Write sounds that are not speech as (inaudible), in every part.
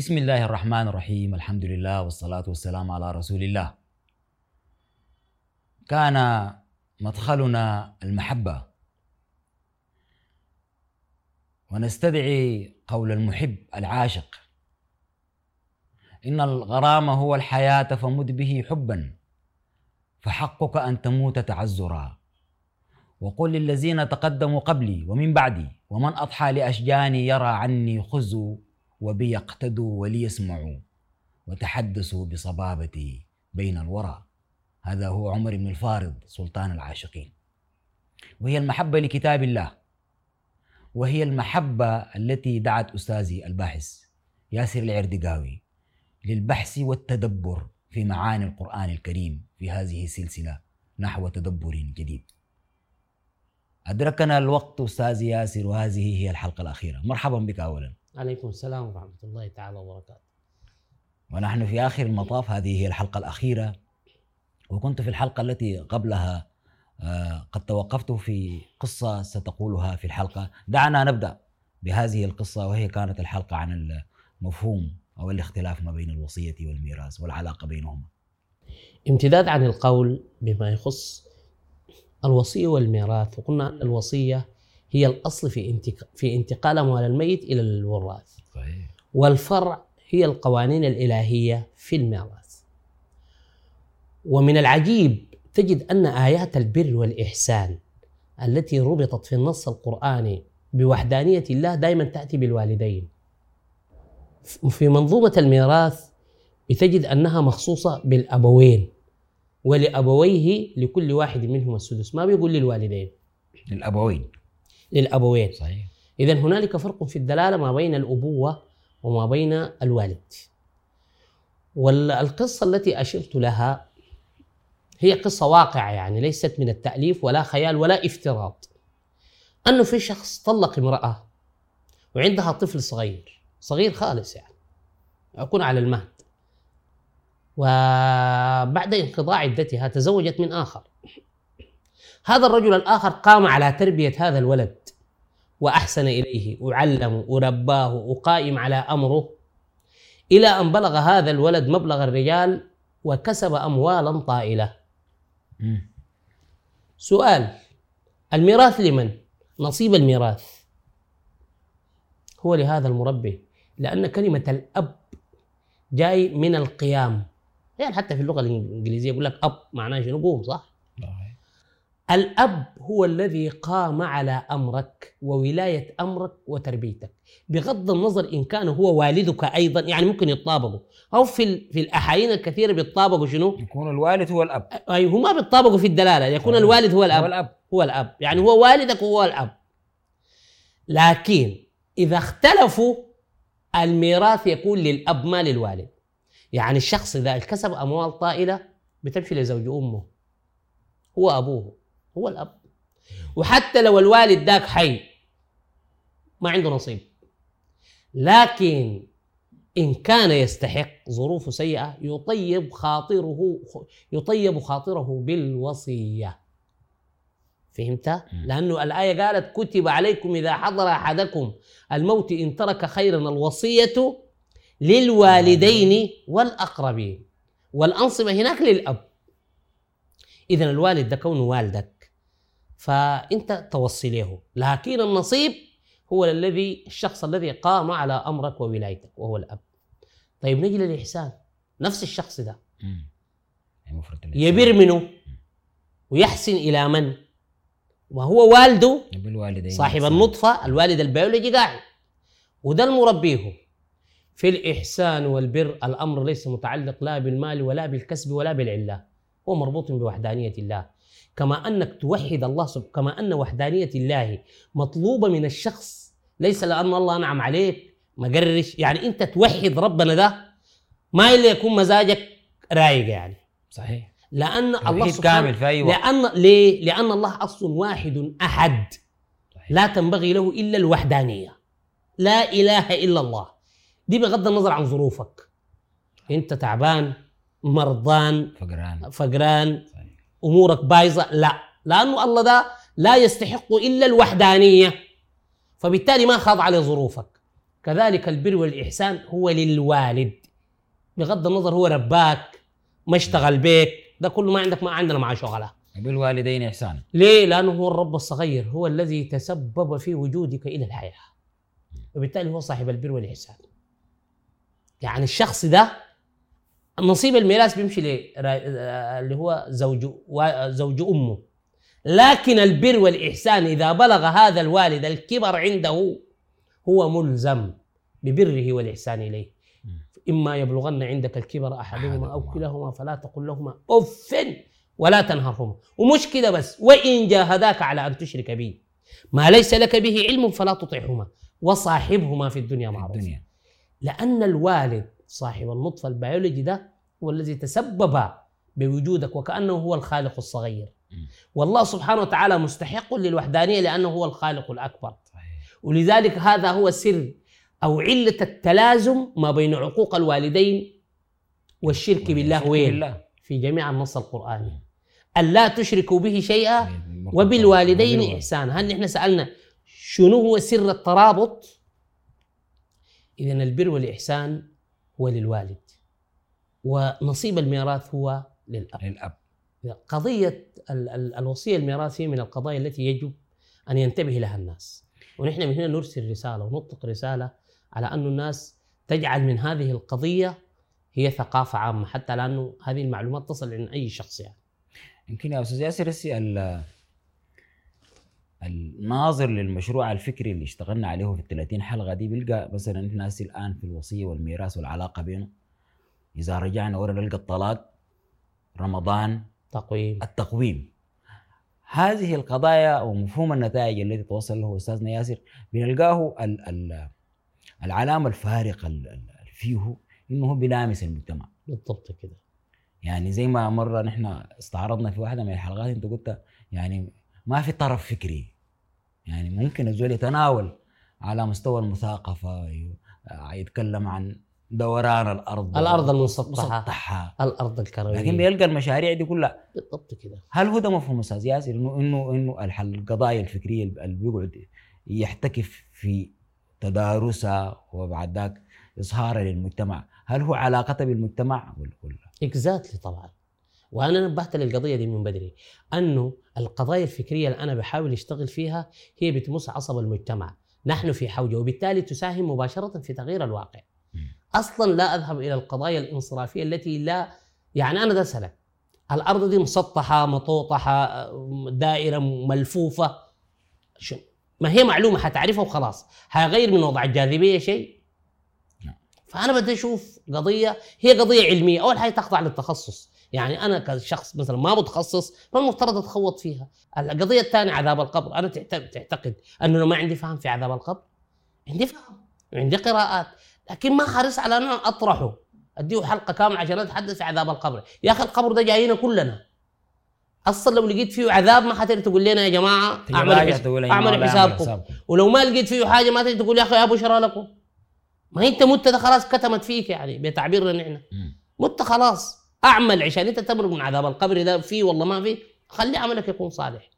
بسم الله الرحمن الرحيم الحمد لله والصلاة والسلام على رسول الله كان مدخلنا المحبة ونستدعي قول المحب العاشق إن الغرام هو الحياة فمد به حبا فحقك أن تموت تعزرا وقل للذين تقدموا قبلي ومن بعدي ومن أضحى لأشجاني يرى عني خزوا وبي اقتدوا وليسمعوا وتحدثوا بصبابتي بين الورى. هذا هو عمر بن الفارض سلطان العاشقين. وهي المحبة لكتاب الله. وهي المحبة التي دعت أستاذي الباحث ياسر العردقاوي للبحث والتدبر في معاني القرآن الكريم في هذه السلسلة نحو تدبر جديد. أدركنا الوقت أستاذ ياسر وهذه هي الحلقة الأخيرة. مرحبا بك أولا. عليكم السلام ورحمة الله تعالى وبركاته. ونحن في آخر المطاف هذه هي الحلقة الأخيرة وكنت في الحلقة التي قبلها آه، قد توقفت في قصة ستقولها في الحلقة. دعنا نبدأ بهذه القصة وهي كانت الحلقة عن المفهوم أو الاختلاف ما بين الوصية والميراث والعلاقة بينهما. امتداد عن القول بما يخص الوصية والميراث وقلنا أن الوصية هي الأصل في. في انتقال أموال الميت إلى الوراث. صحيح. والفرع هي القوانين الإلهية في الميراث. ومن العجيب تجد أن آيات البر والإحسان التي ربطت في النص القرآني بوحدانية الله دائما تأتي بالوالدين. في منظومة الميراث بتجد أنها مخصوصة بالأبوين ولأبويه لكل واحد منهما السدس. ما بيقول للوالدين؟ للأبوين. للأبوين. صحيح. إذا هنالك فرق في الدلالة ما بين الأبوة وما بين الوالد. والقصة التي أشرت لها هي قصة واقعة يعني ليست من التأليف ولا خيال ولا افتراض. أنه في شخص طلق امرأة وعندها طفل صغير صغير خالص يعني يكون على المهد. وبعد انقضاء عدتها تزوجت من آخر. هذا الرجل الآخر قام على تربية هذا الولد. وأحسن إليه وعلمه ورباه وقائم على أمره إلى أن بلغ هذا الولد مبلغ الرجال وكسب أموالا طائلة مم. سؤال الميراث لمن؟ نصيب الميراث هو لهذا المربي لأن كلمة الأب جاي من القيام يعني حتى في اللغة الإنجليزية يقول لك أب معناه شنو قوم صح؟ الأب هو الذي قام على أمرك وولاية أمرك وتربيتك. بغض النظر إن كان هو والدك أيضا يعني ممكن يتطابقوا. أو في, في الأحايين الكثيرة بيتطابقوا شنو؟ يكون الوالد هو الأب. أي هما بيتطابقوا في الدلالة. يكون. الوالد هو الأب. هو الأب. هو الأب. يعني هو والدك وهو الأب. لكن إذا اختلفوا الميراث يكون للأب ما للوالد. يعني الشخص إذا اكتسب أموال طائلة بتمشي لزوج أمه. هو أبوه. هو الأب. وحتى لو الوالد ذاك حي ما عنده نصيب. لكن إن كان يستحق ظروف سيئة يطيب خاطره يطيب خاطره بالوصية. فهمت؟ لأنه الآية قالت كتب عليكم إذا حضر أحدكم الموت إن ترك خيرا الوصية للوالدين والأقربين. والأنصبة هناك للأب. إذا الوالد ده كونه والدك. فأنت توصي له لكن النصيب هو الذي الشخص الذي قام على أمرك وولايتك وهو الأب. طيب نجي للإحسان. نفس الشخص ده. يعني يبر منه ويحسن إلى من؟ وهو والده. صاحب. النطفة الوالد البيولوجي قاعد. وده المربيه. في الإحسان والبر الأمر ليس متعلق لا بالمال ولا بالكسب ولا بالعلة. هو مربوط بوحدانية الله. كما أنك توحد الله سب... كما أن وحدانية الله مطلوبة من الشخص. ليس لأن الله أنعم عليك ما قرش يعني أنت توحد ربنا ده ما إلا يكون مزاجك رايق يعني. صحيح. لأن الله سبحانه كامل في أي وقت. لأن ليه؟ لأن الله أصل واحد أحد. صحيح. لا تنبغي له إلا الوحدانية. لا إله إلا الله. دي بغض النظر عن ظروفك. أنت تعبان مرضان فقران. فقران صحيح. أمورك بايظة؟ لا. لأنه الله ده لا يستحق إلا الوحدانية. فبالتالي ما خاضع لظروفك كذلك البر والإحسان هو للوالد. بغض النظر هو رباك ما اشتغل بيك. ده كله ما عندك ما عندنا معاه شغلة. بالوالدين إحسانا ليه؟ لأنه هو الرب الصغير هو الذي تسبب في وجودك إلى الحياة. وبالتالي هو صاحب البر والإحسان. يعني الشخص ده نصيب الميراث بيمشي اللي هو زوج زوج أمه. لكن البر والإحسان إذا بلغ هذا الوالد الكبر عنده هو ملزم ببره والإحسان إليه. إما يبلغن عندك الكبر أو أحدهما. كلاهما فلا تقل لهما أف ولا تنهرهما. ومش كده بس وإن جاهداك على أن تشرك بي. ما ليس لك به علم فلا تطعهما وصاحبهما في الدنيا معروفا الدنيا. لأن الوالد صاحب النطفة البيولوجي ده هو الذي تسبب بوجودك وكأنه هو الخالق الصغير. والله سبحانه وتعالى مستحق للوحدانية لأنه هو الخالق الأكبر. ولذلك هذا هو سر أو علة التلازم ما بين عقوق الوالدين والشرك بالله وين؟ في جميع النص القرآني. أن لا تشركوا به شيئا وبالوالدين وبالوالدين إحسانا هل نحن سألنا شنو هو سر الترابط؟ إذا البر والإحسان هو للوالد. ونصيب الميراث هو للأب. للأب. قضية ال- ال- الوصية الميراثية من القضايا التي يجب أن ينتبه لها الناس. ونحن من هنا نرسل رسالة ونطلق رسالة على أن الناس تجعل من هذه القضية هي ثقافة عامة حتى لأنه هذه المعلومات تصل عند أي شخص يعني. يمكن يا أستاذ ياسر الناظر للمشروع الفكري اللي اشتغلنا عليه في ال 30 حلقة دي بيلقى مثلا إحنا الآن في الوصية والميراث والعلاقة بينه. إذا رجعنا ورا نلقى الطلاق رمضان تقويم. التقويم. هذه القضايا ومفهوم النتائج التي توصل له أستاذنا ياسر بنلقاه ال ال العلامة الفارقة ال- ال- فيه إنه بيلامس المجتمع. بالضبط كده. يعني زي ما مرة نحن استعرضنا في واحدة من الحلقات أنت قلت يعني ما في طرف فكري. يعني ممكن الزول يتناول على مستوى المثاقفة ي- يتكلم عن دوران الأرض الأرض المسطحة. مسطحه الأرض الكروية. لكن بيلقى المشاريع دي كلها. بالضبط كده. هل هو ده مفهوم أستاذ ياسر؟ إنه إنه إنه الحل القضايا الفكرية اللي بيقعد يحتكف في تدارسها وبعد ذاك إظهارها للمجتمع هل هو علاقته بالمجتمع؟ ولا ولا. اكزاكتلي طبعا. وأنا نبهت للقضية دي من بدري أنه القضايا الفكرية اللي أنا بحاول أشتغل فيها هي بتمس عصب المجتمع. نحن في حوجة وبالتالي تساهم مباشرة في تغيير الواقع. أصلا لا أذهب إلى القضايا الانصرافية التي لا يعني أنا ده اسالك الأرض دي مسطحة مطوطحة دائرة ملفوفة. شو؟ ما هي معلومة حتعرفها وخلاص. هيغير من وضع الجاذبية شيء. فأنا بدي أشوف قضية هي قضية علمية. أول حاجة تخضع للتخصص. يعني أنا كشخص مثلا ما متخصص ما المفترض أتخوض فيها. القضية الثانية عذاب القبر. أنا تعت- تعتقد أنه أنا ما عندي فهم في عذاب القبر؟ عندي فهم. وعندي قراءات. لكن ما حريص على أن أطرحه. أديه حلقة كاملة عشان أتحدث في عذاب القبر. يا أخي القبر ده جاينا كلنا. أصلا لو لقيت فيه عذاب ما حتقدر تقول لنا يا جماعة أعملوا راجع حس- تقول يا أعملوا جماعة لا حسابكم. ولو ما لقيت فيه حاجة ما تقدر تقول يا أخي يا بشرى لكم. ما أنت مت ده خلاص كتمت فيك يعني بتعبيرنا نحن. مت خلاص. أعمل عشان أنت تمرق من عذاب القبر ده فيه والله ما فيه خلي عملك يكون صالح.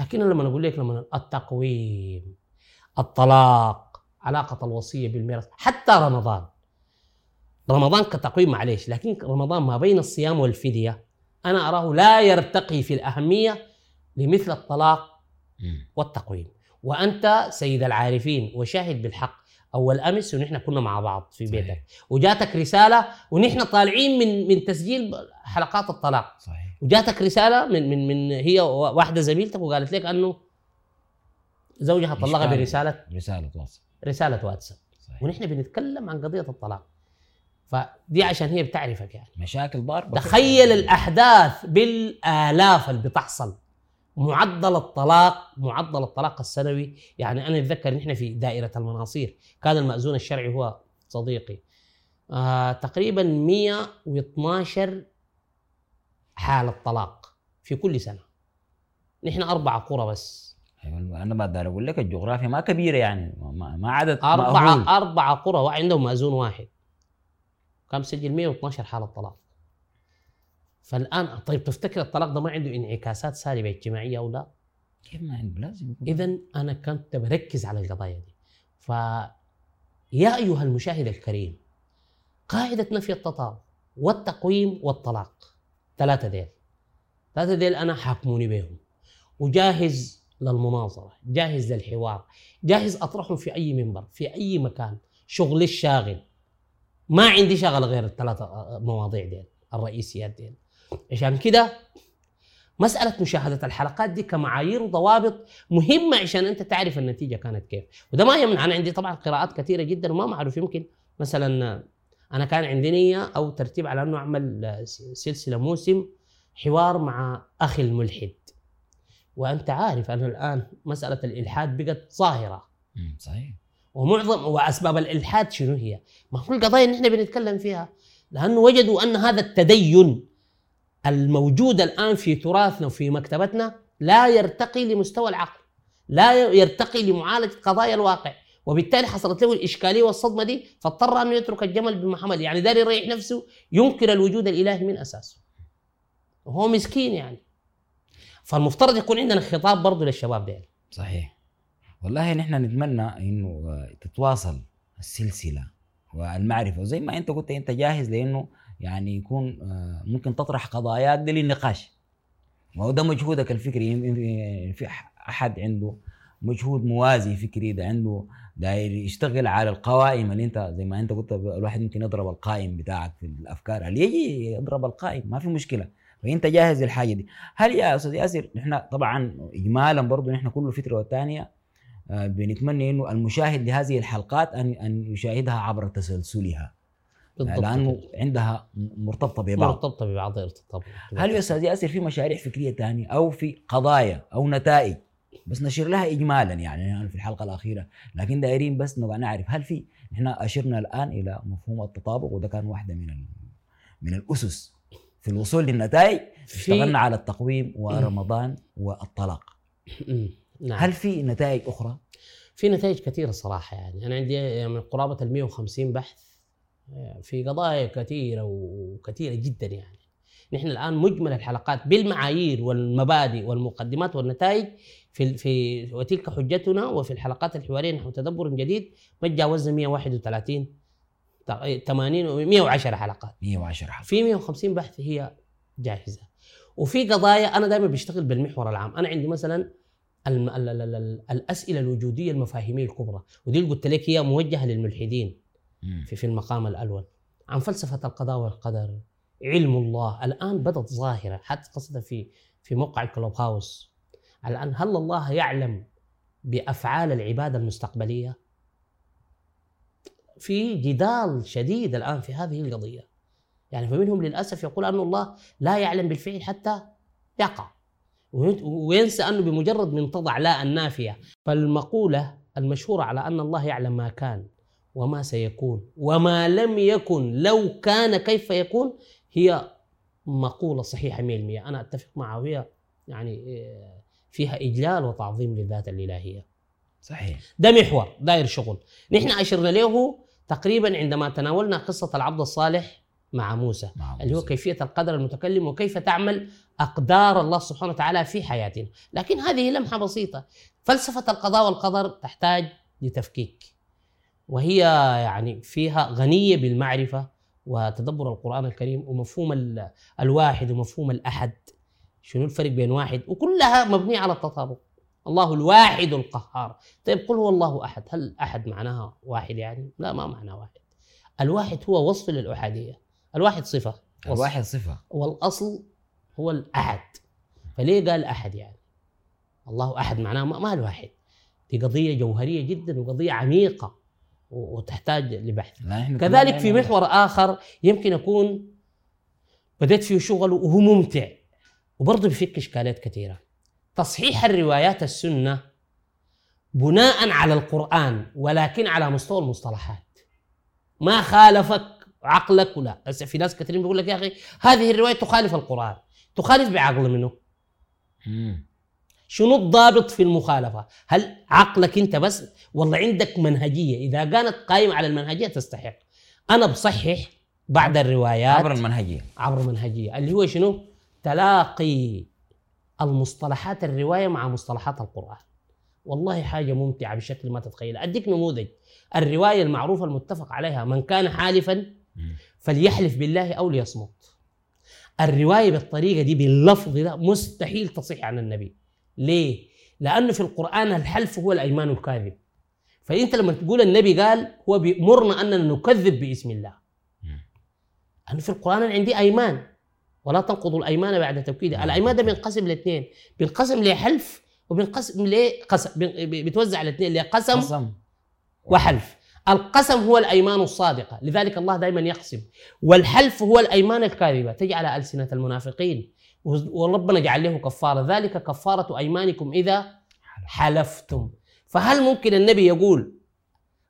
لكن لما أقول لك لما التقويم الطلاق علاقة الوصية بالميراث حتى رمضان. رمضان كتقويم معليش لكن رمضان ما بين الصيام والفدية أنا أراه لا يرتقي في الأهمية لمثل الطلاق. والتقويم. وأنت سيد العارفين وشاهد بالحق أول أمس ونحن كنا مع بعض في صحيح. بيتك. وجاتك رسالة ونحن طالعين من من تسجيل حلقات الطلاق. صحيح. وجاتك رسالة من من من هي واحدة زميلتك وقالت لك أنه زوجها طلقها. برساله رسالة واتساب. رسالة واتساب. ونحن بنتكلم عن قضية الطلاق. فدي عشان هي بتعرفك يعني. مشاكل ضاربه تخيل الأحداث بالآلاف اللي بتحصل. معدل الطلاق معدل الطلاق السنوي. يعني أنا أتذكر نحن في دائرة المناصير. كان المأذون الشرعي هو صديقي. آه تقريبا 112 حاله طلاق في كل سنة. نحن أربع قرى بس. أيوة، أنا ما أقول لك الجغرافيا ما كبيرة يعني. ما, ما عدد أربع مأهول. أربع قرى وعندهم مأذون واحد. كان مسجل 112 حاله طلاق فالآن طيب تفتكر الطلاق ده ما عنده انعكاسات سالبة اجتماعية أو لا؟ كيف ما عنده لازم اذا أنا كنت بركز على القضايا دي. ف يا أيها المشاهد الكريم قاعدة نفي التطابق والتقويم والطلاق ثلاثة ديل. ثلاثة ديل أنا حاكموني بهم وجاهز للمناظرة جاهز للحوار جاهز أطرحهم في أي منبر في أي مكان شغلي الشاغل. ما عندي شغله غير الثلاثة مواضيع ديل الرئيسيات ديل. عشان كده؟ مسألة مشاهدة الحلقات دي كمعايير وضوابط مهمة عشان أنت تعرف النتيجة كانت كيف. وده ما يمنع أنا عندي طبعا قراءات كثيرة جدا وما معروف يمكن مثلا أنا كان عندي نية أو ترتيب على أنه أعمل سلسلة موسم حوار مع أخي الملحد. وأنت عارف أنه الآن مسألة الإلحاد بقت ظاهرة. صحيح. ومعظم وأسباب الإلحاد شنو هي؟ ما هو القضايا اللي إحنا بنتكلم فيها؟ لأنه وجدوا أن هذا التدين الموجود الآن في تراثنا وفي مكتبتنا لا يرتقي لمستوى العقل لا يرتقي لمعالجة قضايا الواقع. وبالتالي حصلت له الإشكالية والصدمة دي فاضطر انه يترك الجمل بما حمل يعني داري يريح نفسه ينكر الوجود الإلهي من أساسه. وهو مسكين يعني. فالمفترض يكون عندنا خطاب برضه للشباب ده صحيح. والله نحن نتمنى إنه تتواصل السلسلة والمعرفة. وزي ما أنت قلت أنت جاهز لإنه يعني يكون آه، ممكن تطرح قضاياك دي للنقاش. وهو ده مجهودك الفكري. يم- في أحد عنده مجهود موازي فكري ده عنده داير يشتغل على القوائم اللي أنت زي ما أنت قلت الواحد ممكن يضرب القائم بتاعك في الأفكار. اللي يجي يضرب القائم ما في مشكلة. فأنت جاهز للحاجة دي. هل يا أستاذ ياسر نحن طبعا اجمالا برضه نحن كل فترة والثانيه آه، بنتمنى إنه المشاهد لهذه الحلقات ان أن يشاهدها عبر تسلسلها. لأنه عندها مرتبطة ببعض. مرتبطة ببعض ارتباط هل يا أستاذ ياسر في مشاريع فكرية ثانية أو في قضايا أو نتائج؟ بس نشير لها اجمالا يعني يعني في الحلقة الأخيرة. لكن دايرين بس نبغى نعرف هل في إحنا أشرنا الآن إلى مفهوم التطابق وده كان واحدة من ال- من الأسس في الوصول للنتائج. اشتغلنا على التقويم ورمضان والطلاق. (clears throat) نعم. هل في نتائج أخرى؟ في نتائج كثيرة صراحة يعني. أنا عندي من قرابة ال 150 بحث في قضايا كثيرة وكثيرة جدا يعني. نحن الآن مجمل الحلقات بالمعايير والمبادئ والمقدمات والنتائج في في وتلك حجتنا وفي الحلقات الحواريه نحو تدبر جديد. ما تجاوزنا 131 تق- 80 و 110 حلقات. 110 حلقه في 150 بحث هي جاهزة. وفي قضايا أنا دائما بشتغل بالمحور العام. أنا عندي مثلا الم... الأسئلة الوجودية المفاهيمية الكبرى. ودي اللي قلت لك هي موجهة للملحدين. في, في المقام الأول عن فلسفة القضاء والقدر. علم الله. الآن بدت ظاهرة حتى قصدا في في موقع الكلوب هاوس. الآن هل الله يعلم بأفعال العبادة المستقبلية؟ في جدال شديد الآن في هذه القضية. يعني فمنهم للأسف يقول أن الله لا يعلم بالفعل حتى يقع. وينسى أنه بمجرد من تضع لا النافية. فالمقولة المشهورة على أن الله يعلم ما كان وما سيكون وما لم يكن لو كان كيف يكون هي مقولة صحيحة 100% أنا أتفق معها وهي يعني إيه، فيها إجلال وتعظيم للذات الإلهية صحيح ده محور داير شغل نحن اشرنا له تقريبا عندما تناولنا قصة العبد الصالح مع موسى مع اللي هو موسى. كيفية القدر المتكلم وكيف تعمل أقدار الله سبحانه وتعالى في حياتنا، لكن هذه لمحة بسيطة. فلسفة القضاء والقدر تحتاج لتفكيك. وهي يعني فيها غنية بالمعرفة وتدبر القرآن الكريم ومفهوم ال- الواحد ومفهوم الأحد. شنو الفرق بين واحد وكلها مبنية على التطابق. الله الواحد القهار. طيب قل هو الله أحد، هل أحد معناها واحد يعني؟ لا ما معناه واحد. الواحد هو وصف للأحادية. الواحد صفة وصف. الواحد صفة والأصل هو الأحد فليه قال أحد يعني الله أحد معناه ما الواحد دي قضية جوهرية جدا وقضية عميقة وتحتاج لبحث. كذلك في كمان- محور آخر يمكن أكون بدأت فيه شغل وهو ممتع. وبرضه بيفك إشكالات كثيرة. تصحيح الروايات السنة بناء على القرآن ولكن على مستوى المصطلحات. ما خالفك عقلك ولا هسه في ناس كثيرين بيقول لك يا أخي هذه الرواية تخالف القرآن. تخالف بعقل منه. شنو الضابط في المخالفة؟ هل عقلك انت بس؟ والله عندك منهجية. إذا كانت قائمة على المنهجية تستحق. أنا بصحح بعد الروايات. عبر المنهجية. عبر منهجيه اللي هو شنو؟ تلاقي المصطلحات الرواية مع مصطلحات القرآن. والله حاجة ممتعة بشكل ما تتخيل أديك نموذج. الرواية المعروفة المتفق عليها من كان حالفا فليحلف بالله أو ليصمت. الرواية بالطريقة دي باللفظ ده مستحيل تصح عن النبي. ليه؟ لأنه في القرآن الحلف هو الأيمان الكاذب. فأنت لما تقول النبي قال هو بيأمرنا أننا نكذب باسم الله. أنا في القرآن عندي أيمان. ولا تنقضوا الأيمان بعد توكيدها الأيمان ده بينقسم لاثنين بينقسم لحلف وبينقسم لقسم بيتوزع على الاثنين لقسم قسم. وحلف. القسم هو الأيمان الصادقه لذلك الله دائما يقسم. والحلف هو الأيمان الكاذبة. تجي على ألسنة المنافقين. وربنا جعل له كفارة. ذلك كفارة أيمانكم إذا حلفتم. فهل ممكن النبي يقول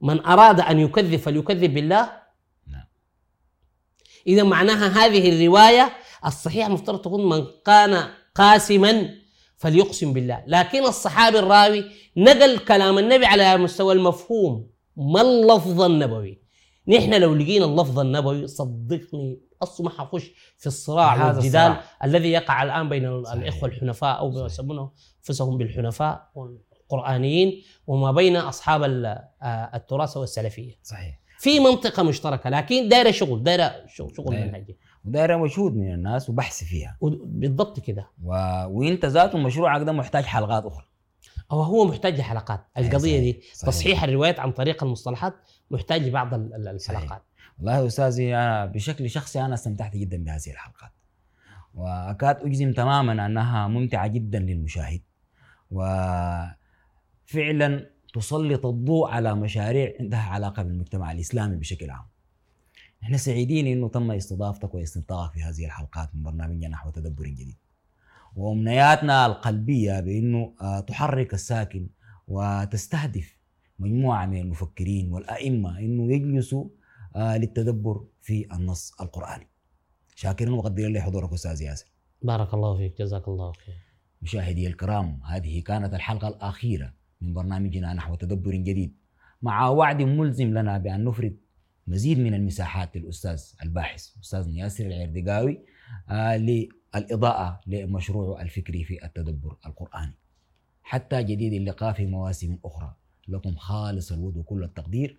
من أراد أن يكذب فليكذب بالله؟ نعم. إذا معناها هذه الرواية الصحيح مفترض تكون من كان قاسما فليقسم بالله. لكن الصحابي الراوي نقل كلام النبي على مستوى المفهوم ما اللفظ النبوي؟ نحن لو لقينا اللفظ النبوي صدقني أصلا ما حخش في الصراع والجدال الذي يقع الآن بين صحيح. الإخوة الحنفاء أو يسمونه أنفسهم بالحنفاء القرانيين وما بين أصحاب آه، التراث والسلفية. صحيح. في منطقة مشتركة لكن دايرة شغل دايرة شغل منهجي. ودايره مجهود من الناس وبحث فيها. بالضبط كده. و... وأنت ذاته مشروعك ده محتاج حلقات أخرى. هو هو محتاج لحلقات القضية دي صحيح. تصحيح الروايات عن طريق المصطلحات محتاج لبعض الحلقات. والله يا أستاذي أنا بشكل شخصي أنا استمتعت جدا بهذه الحلقات. وأكاد أجزم تماما أنها ممتعة جدا للمشاهد. وفعلا تسلط الضوء على مشاريع عندها علاقة بالمجتمع الإسلامي بشكل عام. إحنا سعيدين إنه تم استضافتك واستنطاقك في هذه الحلقات من برنامجنا نحو تدبر جديد. وأمنياتنا القلبية بإنه آه، تحرك الساكن وتستهدف مجموعة من المفكرين والأئمة إنه يجلسوا للتدبر في النص القرآني. شاكرين ومقدرين لحضورك أستاذ ياسر. بارك الله فيك جزاك الله خير. مشاهدي الكرام هذه كانت الحلقة الأخيرة من برنامجنا نحو تدبر جديد. مع وعد ملزم لنا بأن نفرد مزيد من المساحات للأستاذ الباحث أستاذ ياسر العردقاوي آه للإضاءة لمشروعه الفكري في التدبر القرآني. حتى جديد اللقاء في مواسم أخرى. لكم خالص الود وكل التقدير.